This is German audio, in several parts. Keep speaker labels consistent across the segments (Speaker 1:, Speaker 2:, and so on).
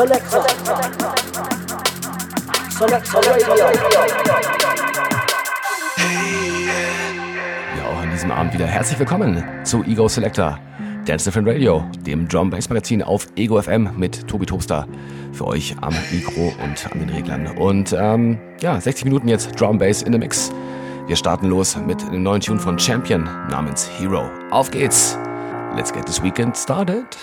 Speaker 1: Selector Radio.
Speaker 2: Ja, auch an diesem Abend wieder herzlich willkommen zu Ego Selector, Dance Different Radio, dem Drum Bass Magazin auf Ego FM mit Tobi Tobster für euch am Mikro und an den Reglern. Und ähm, ja, 60 Minuten jetzt Drum Bass in the Mix. Wir starten los mit einem neuen Tune von Champion namens Hero. Auf geht's! Let's get this weekend started.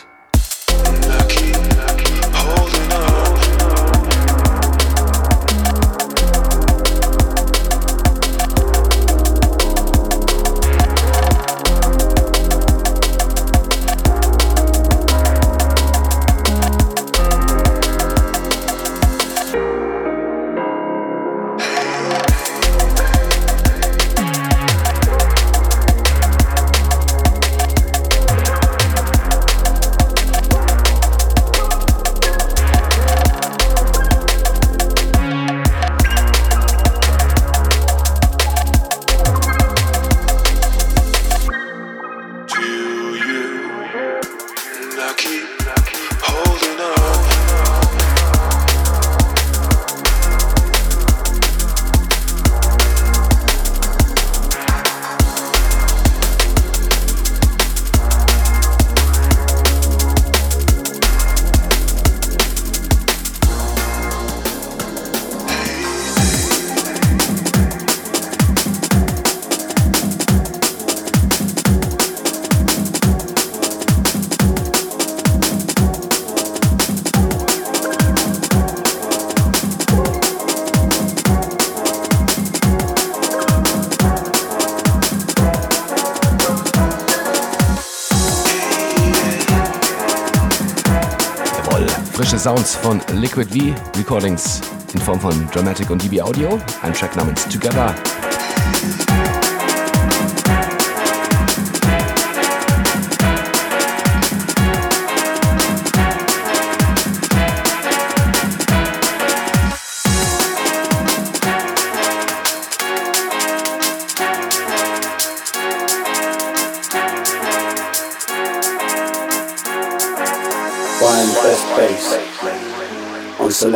Speaker 2: Sounds von Liquid V Recordings in Form von Dramatic und DB Audio, ein Track namens Together.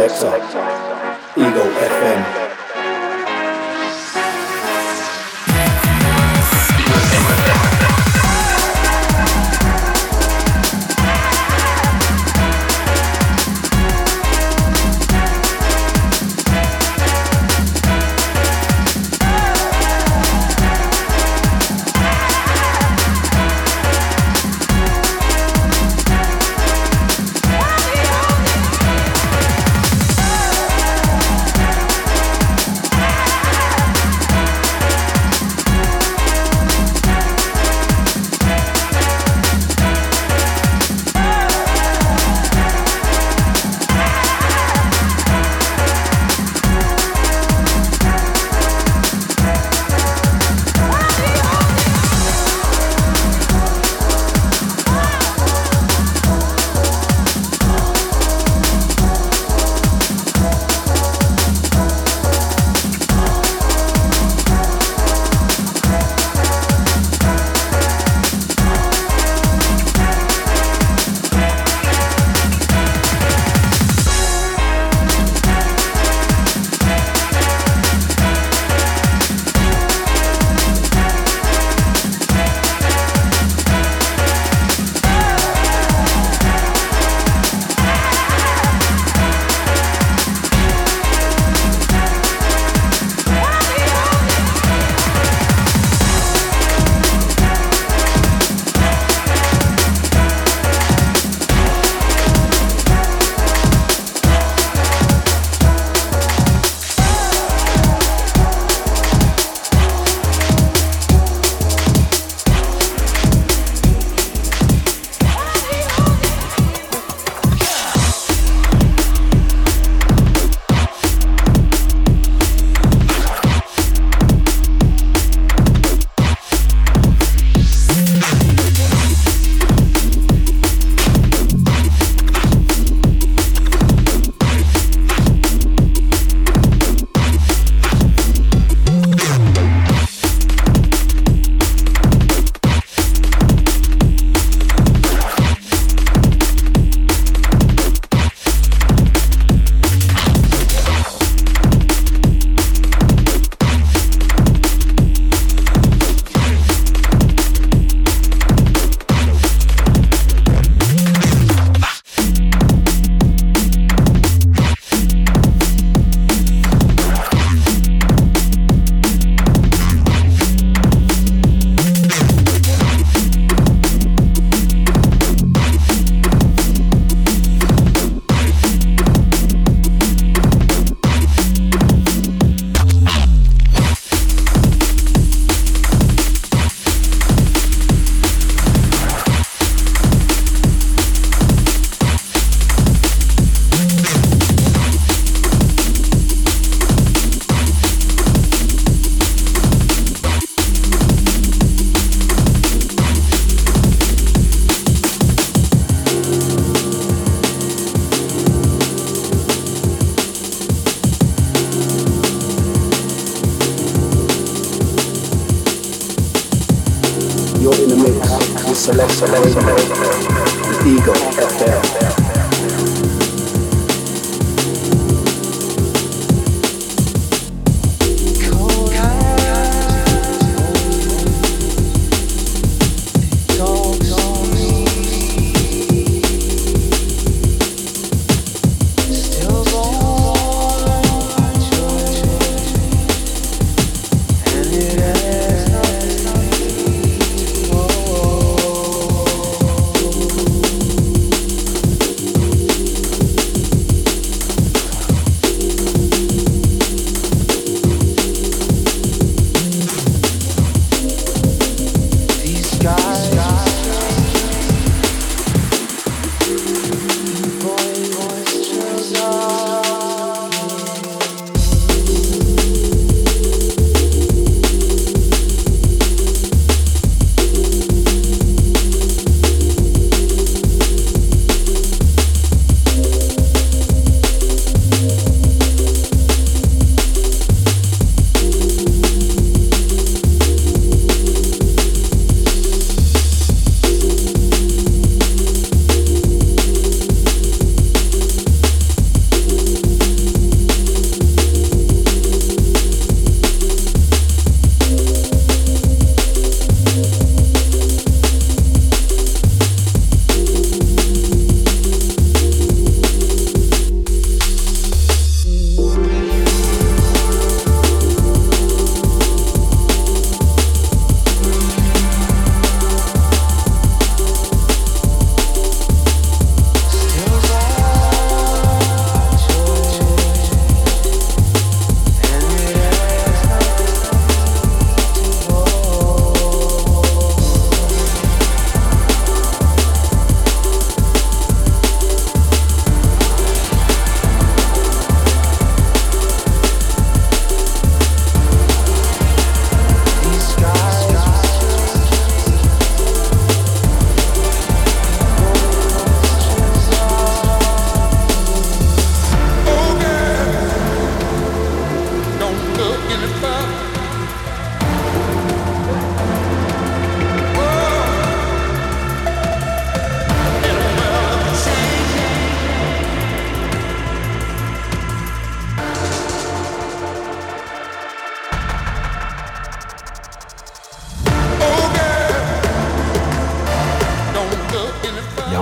Speaker 1: Selector,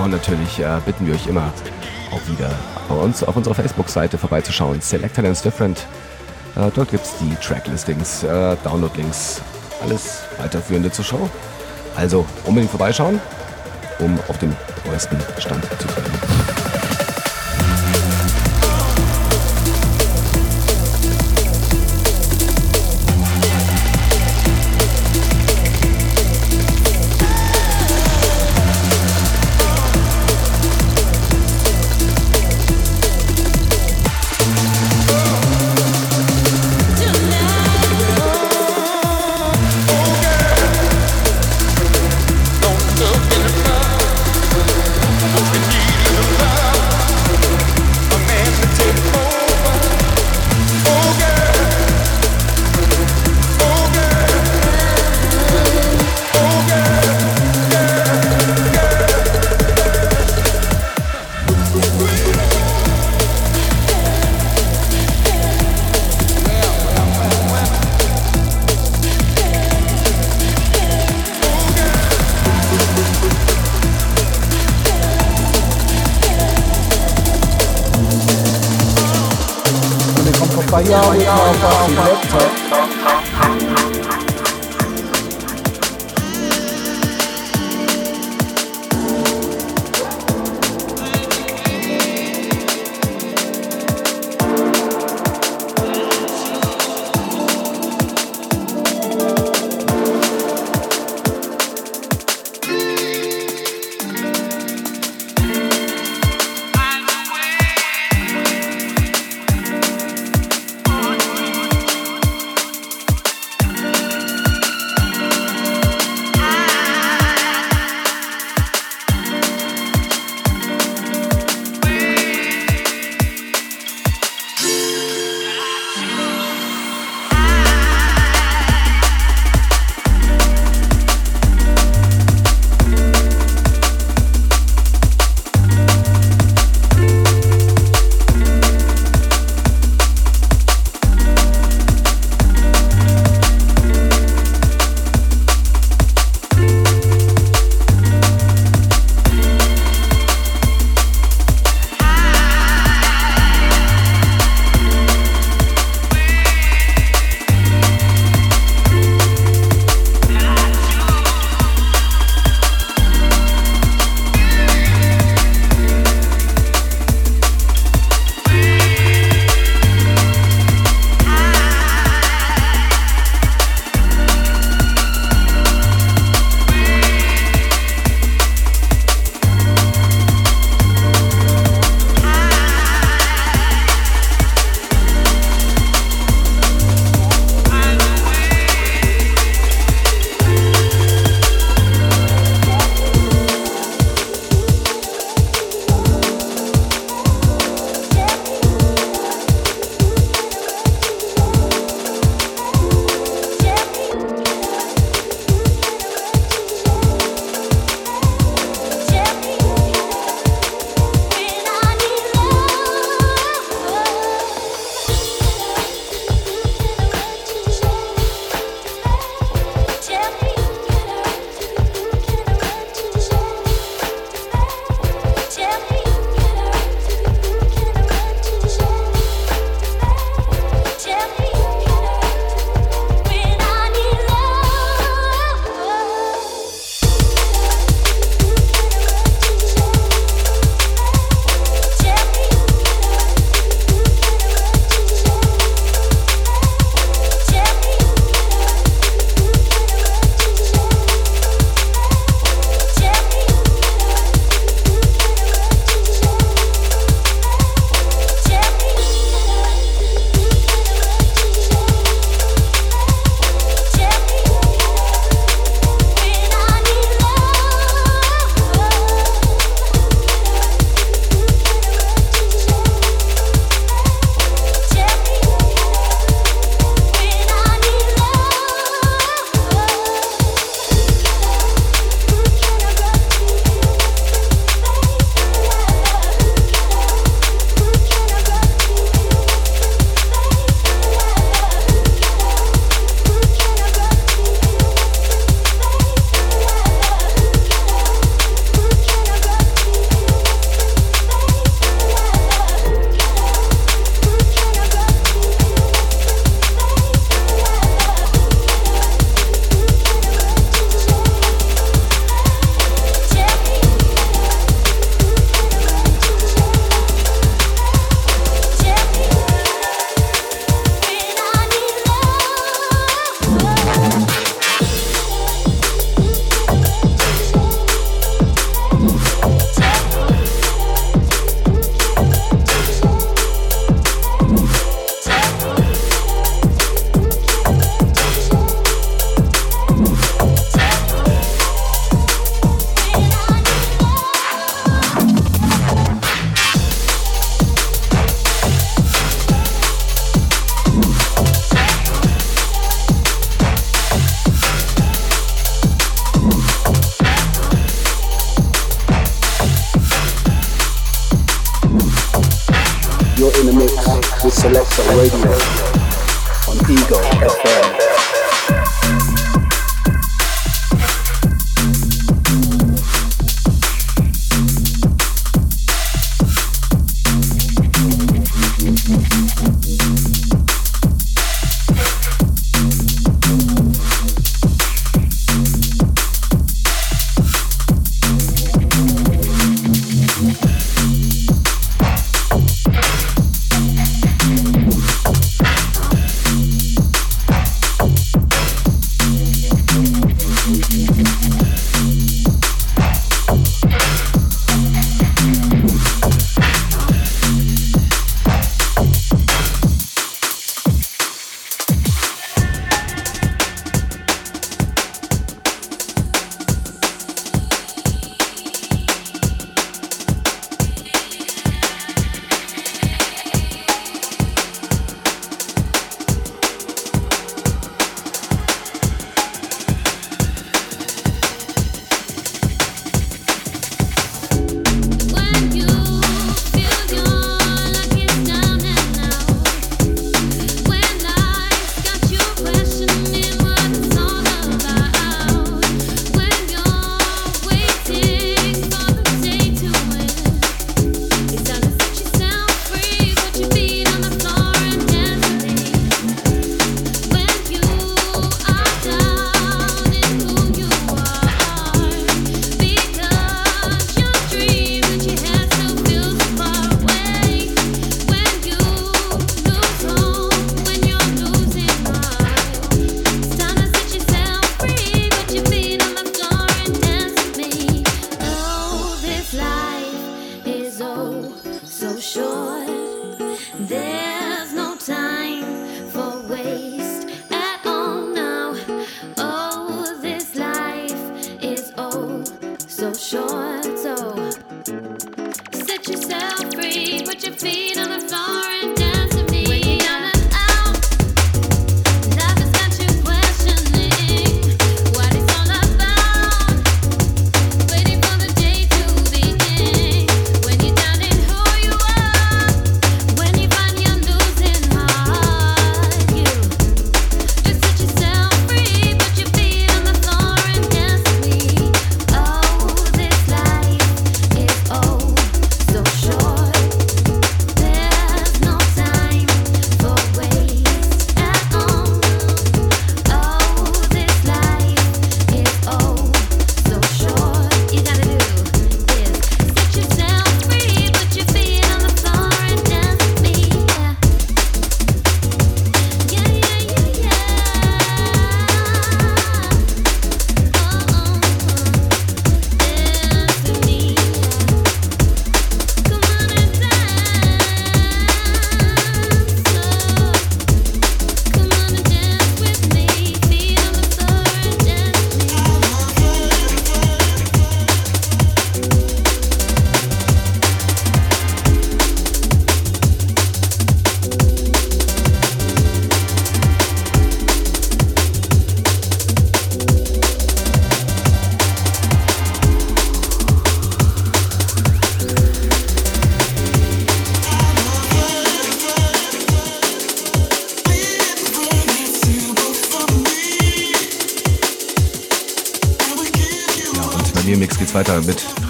Speaker 2: äh, bitten wir euch immer auch wieder bei uns auf unserer Facebook-Seite vorbeizuschauen. Selected and Different. Äh, dort gibt es die Tracklistings, äh, Download-Links, alles weiterführende zur Show. Also unbedingt vorbeischauen, um auf dem neuesten Stand zu bleiben.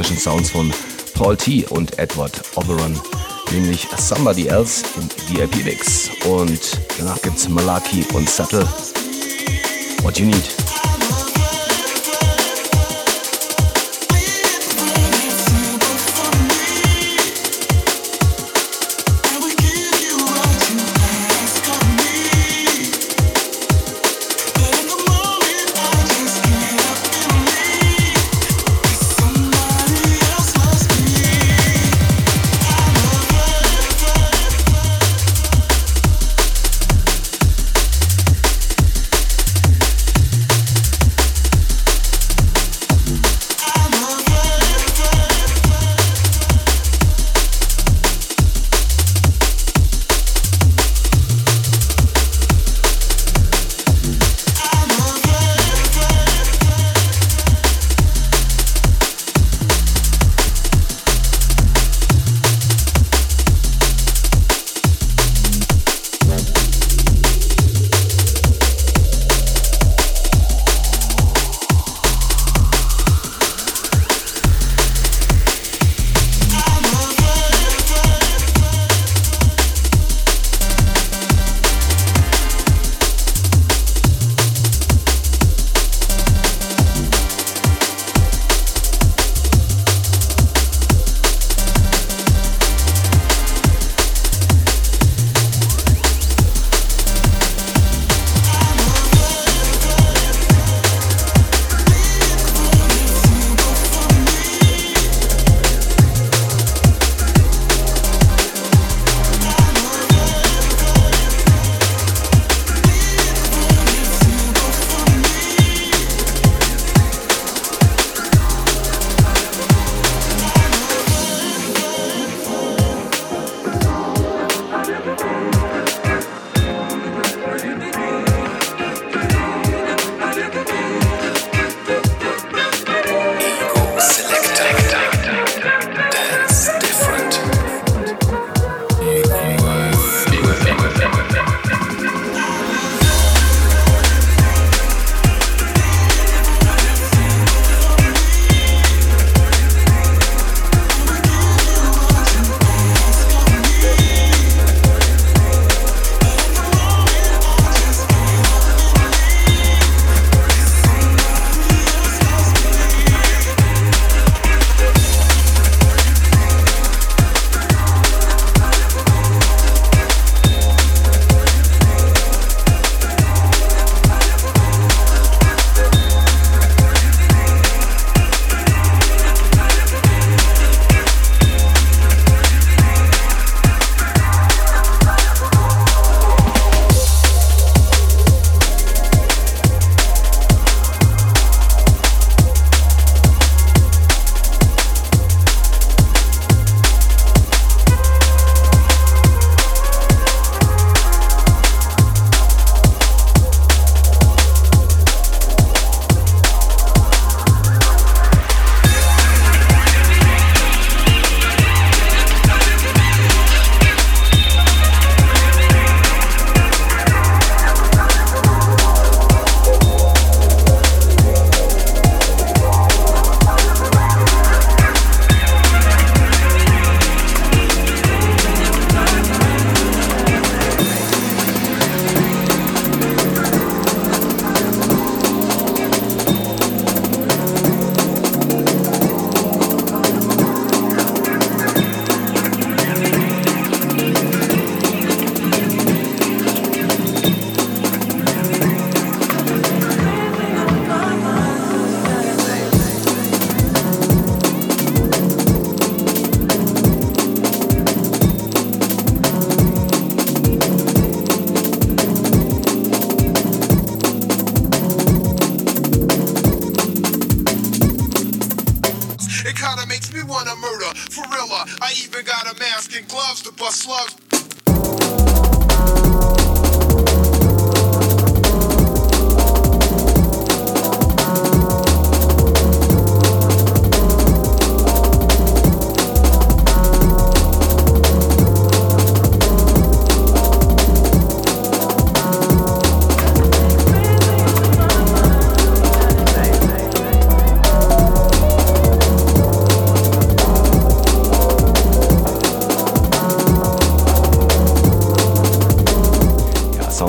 Speaker 2: Frischen Sounds von Paul T. und Edward Oberon, nämlich Somebody Else im VIP-Mix. Und danach gibt's Malaki und Subtle. What You Need.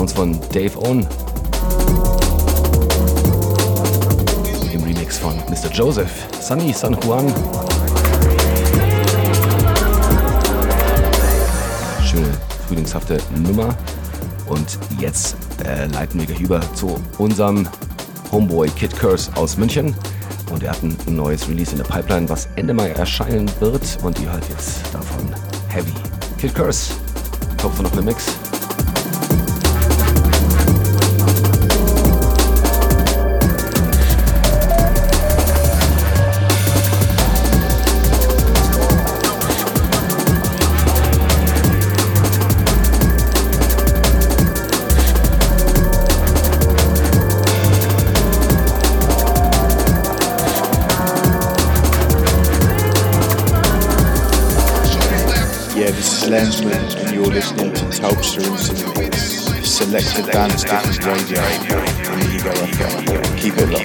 Speaker 2: Dave Owen. Im Remix von Mr. Joseph, Sunny San Juan. Schöne frühlingshafte Nummer. Und jetzt äh, leiten wir gleich über zu unserem Homeboy Kid Curse aus München. Und er hat ein neues Release in der Pipeline, was Ende Mai erscheinen wird. Und ihr hört jetzt davon Heavy. Kid Curse, kommt noch eine Mix.
Speaker 3: Selected Dance Radio on Ego FM. Keep it locked.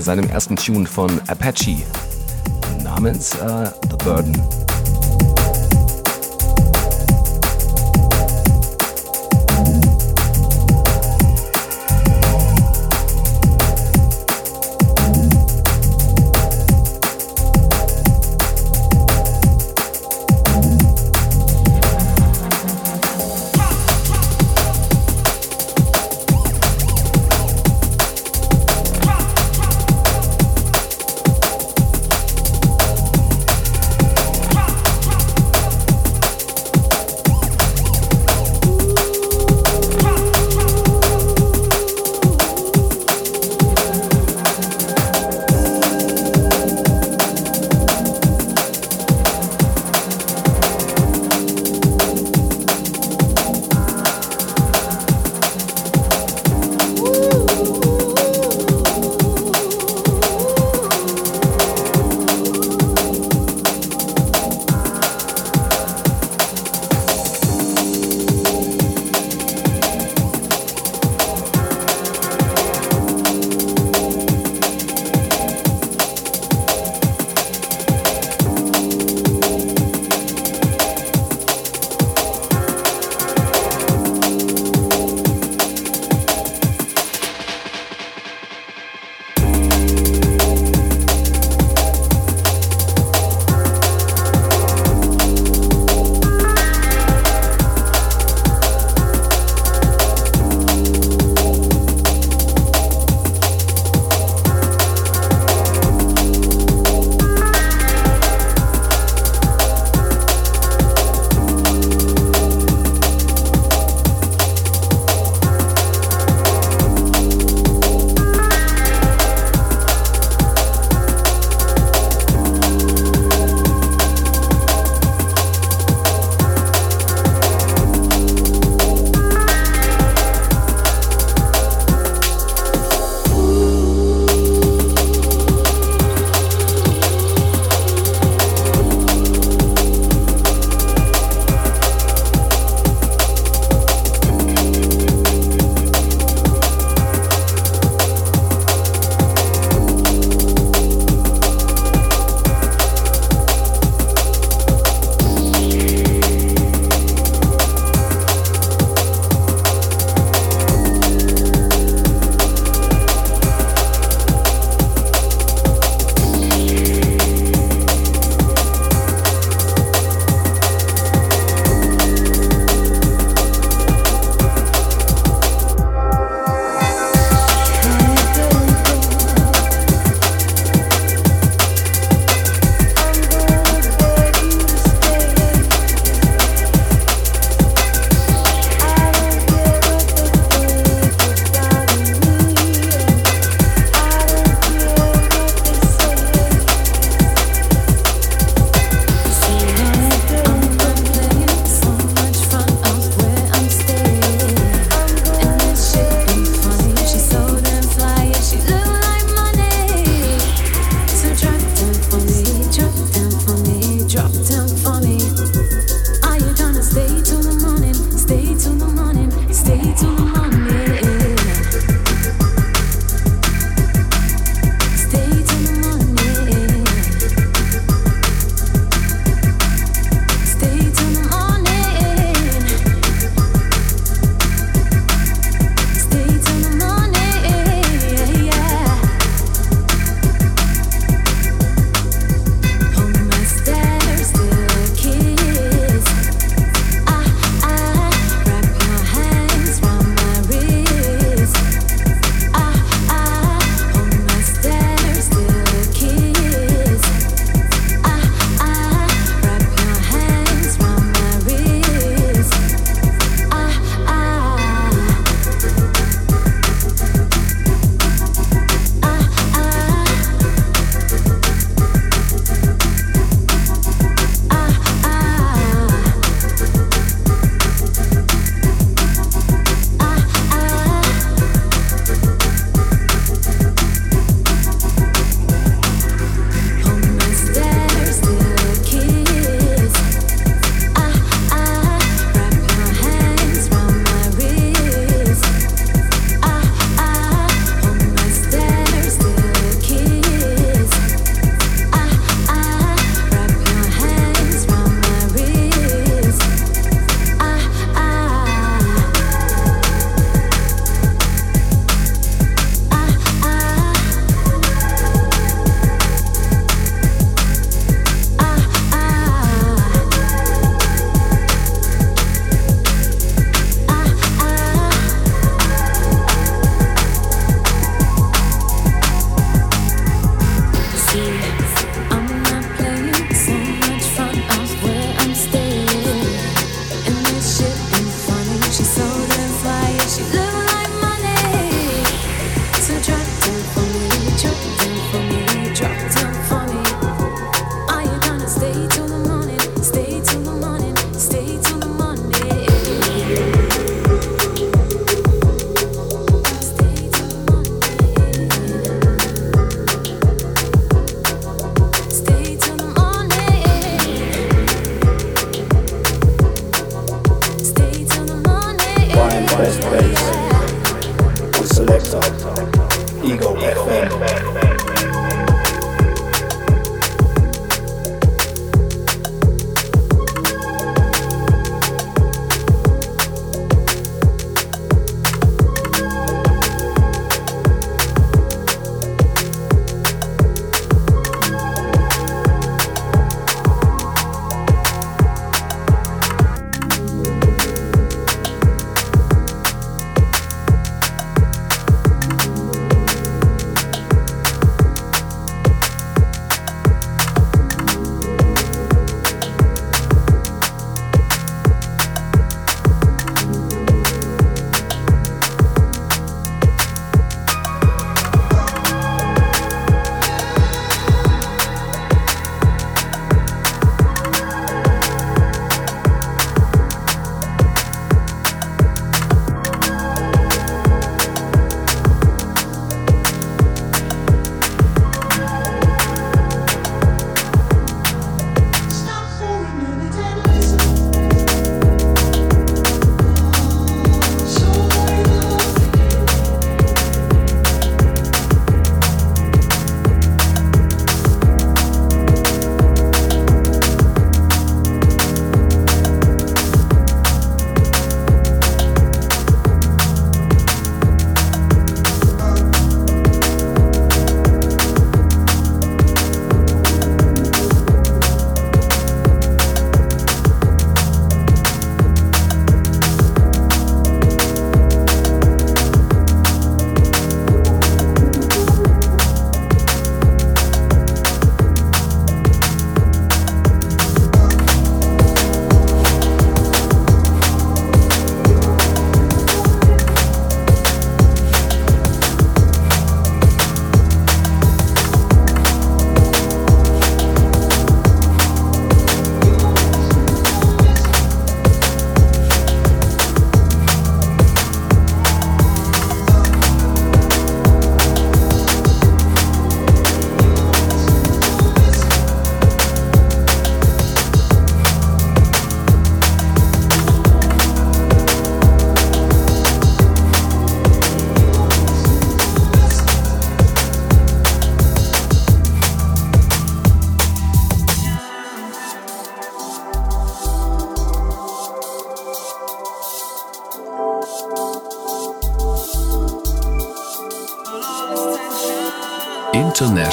Speaker 2: Seinem ersten Tune von Apache namens uh, The Burden.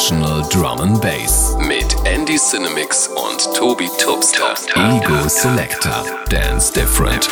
Speaker 4: International Drum and Bass mit Andy Cinemix und Tobi Tubster. Ego Selector. Dance Different.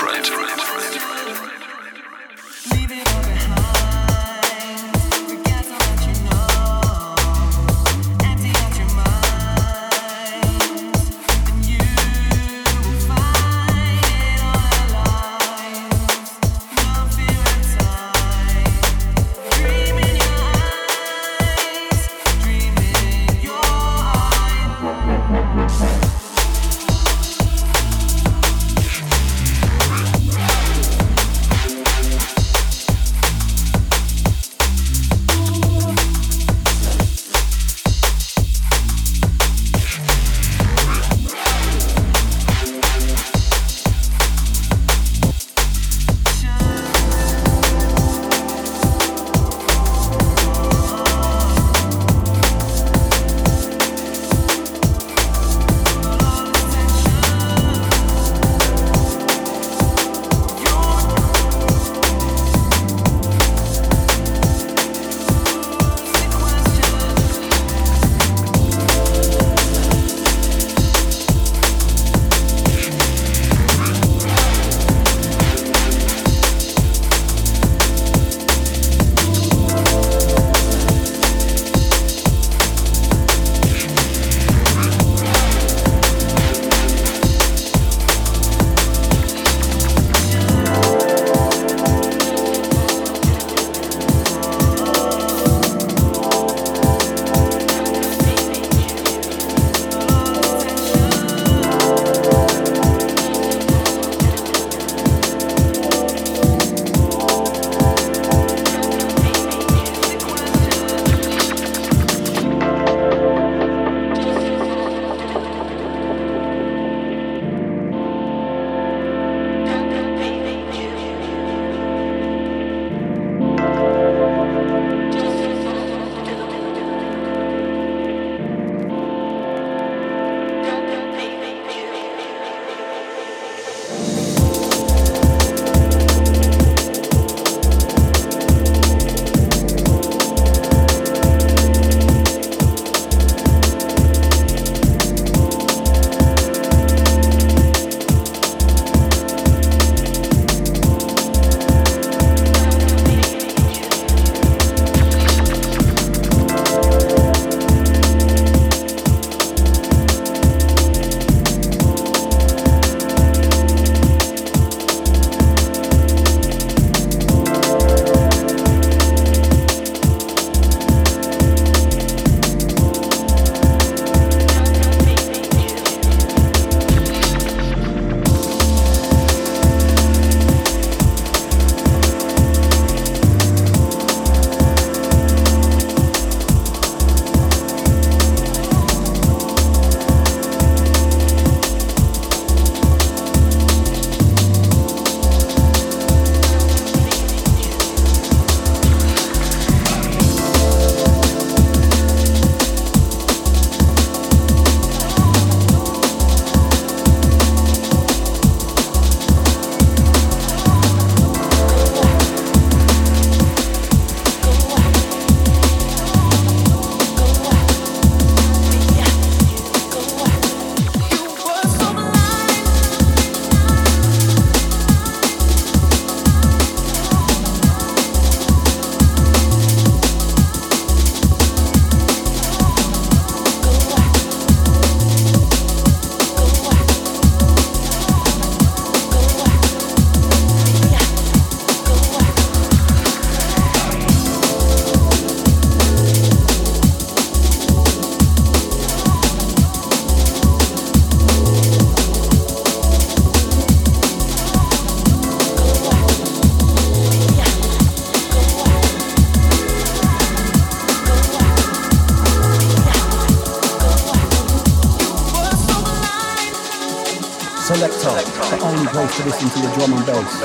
Speaker 1: Listen to the drum and bass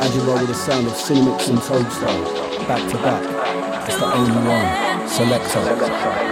Speaker 1: as you roll with the sound of Cinemix and Toadstar back to back. It's the only one, Selector.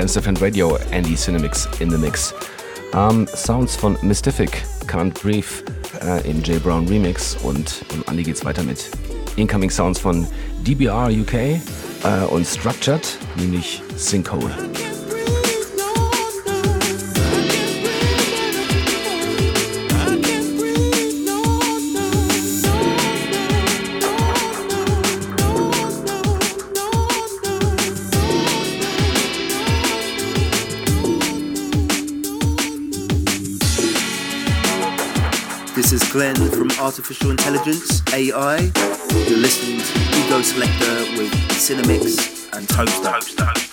Speaker 2: Dance Different Radio, Andy Cinemix in the Mix. Um, Sounds von Mystific, Can't Breathe äh, im J Brown Remix und im Andy geht's weiter mit Incoming Sounds von DBR UK äh, und Structured, nämlich Sinkhole.
Speaker 5: Artificial Intelligence, AI. You're listening to Ego Selector with Cinemix and Toaster. Toaster.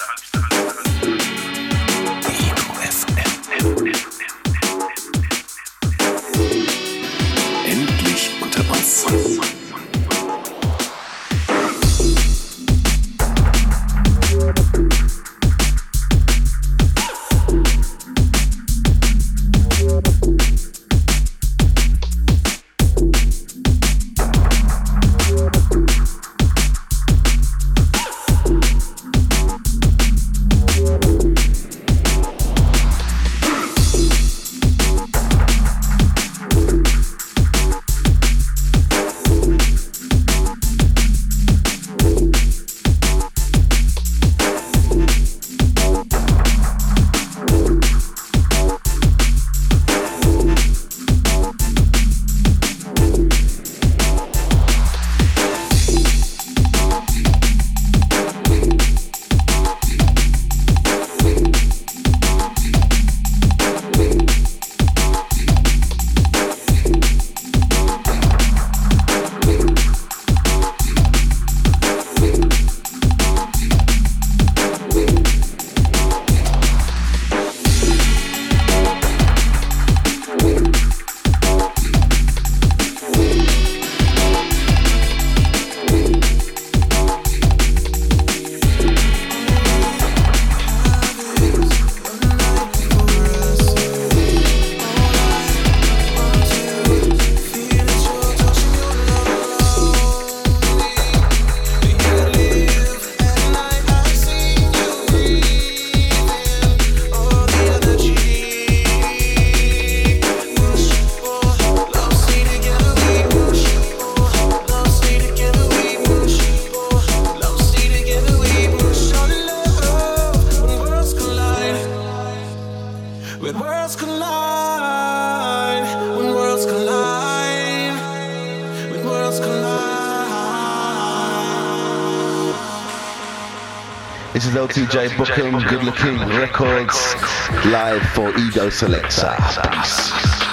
Speaker 6: LTJ Booking, Good Looking Records, live for Ego Selector. Peace.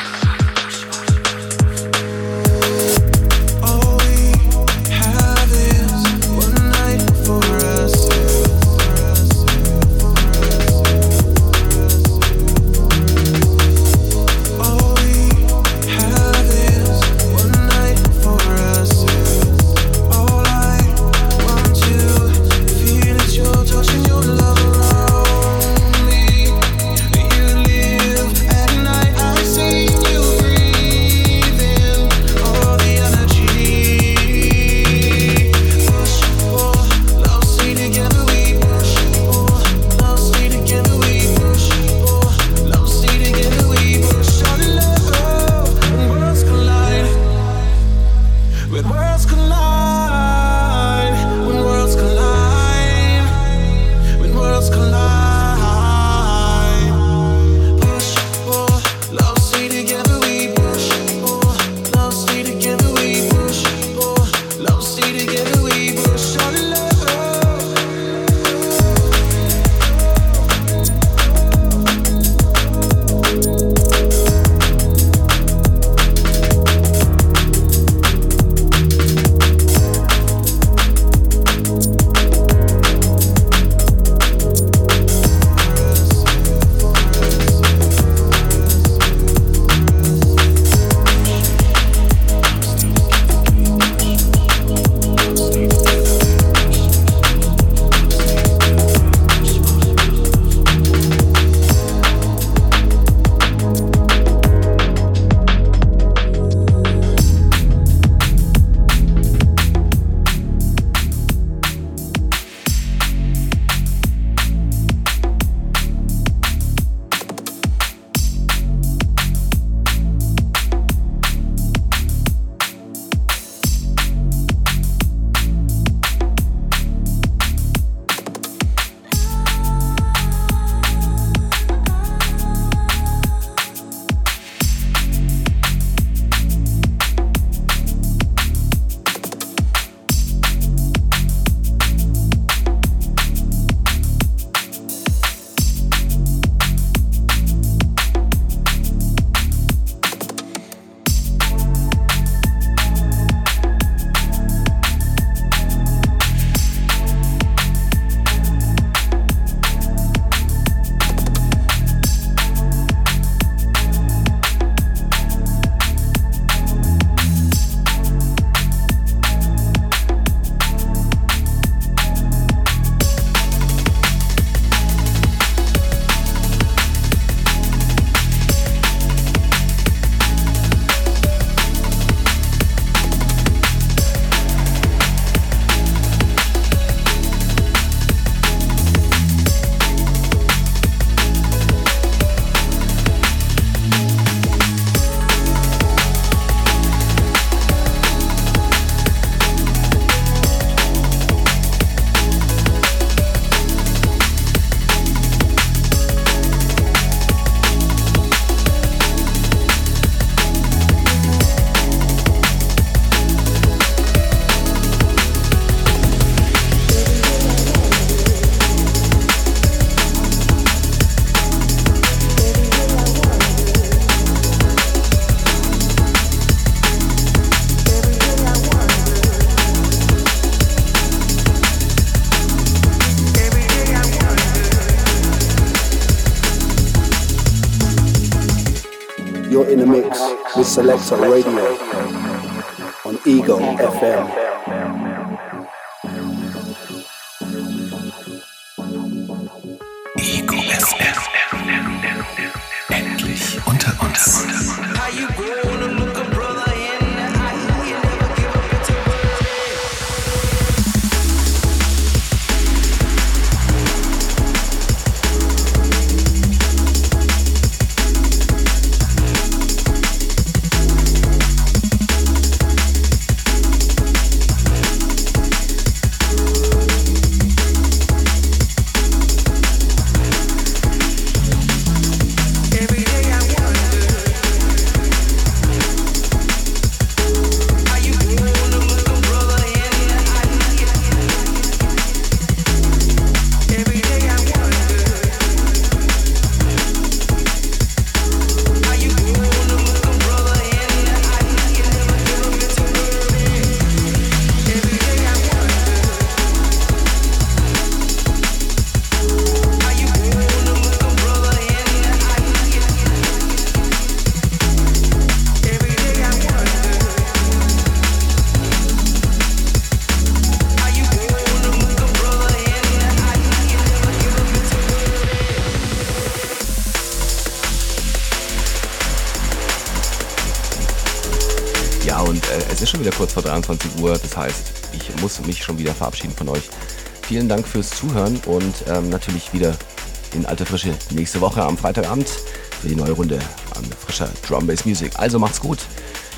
Speaker 5: Selector Radio on Ego FM.
Speaker 2: Kurz vor 23 Uhr. Das heißt, ich muss mich schon wieder verabschieden von euch. Vielen Dank fürs Zuhören und ähm, natürlich wieder in alter Frische nächste Woche am Freitagabend für die neue Runde an frischer Drum Bass Music. Also macht's gut.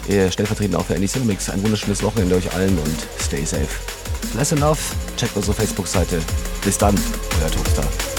Speaker 2: Ihr stellvertretend auch für Andy Cinemix. Ein wunderschönes Wochenende euch allen und stay safe. Bless enough. Checkt unsere Facebook-Seite. Bis dann, euer Topstar.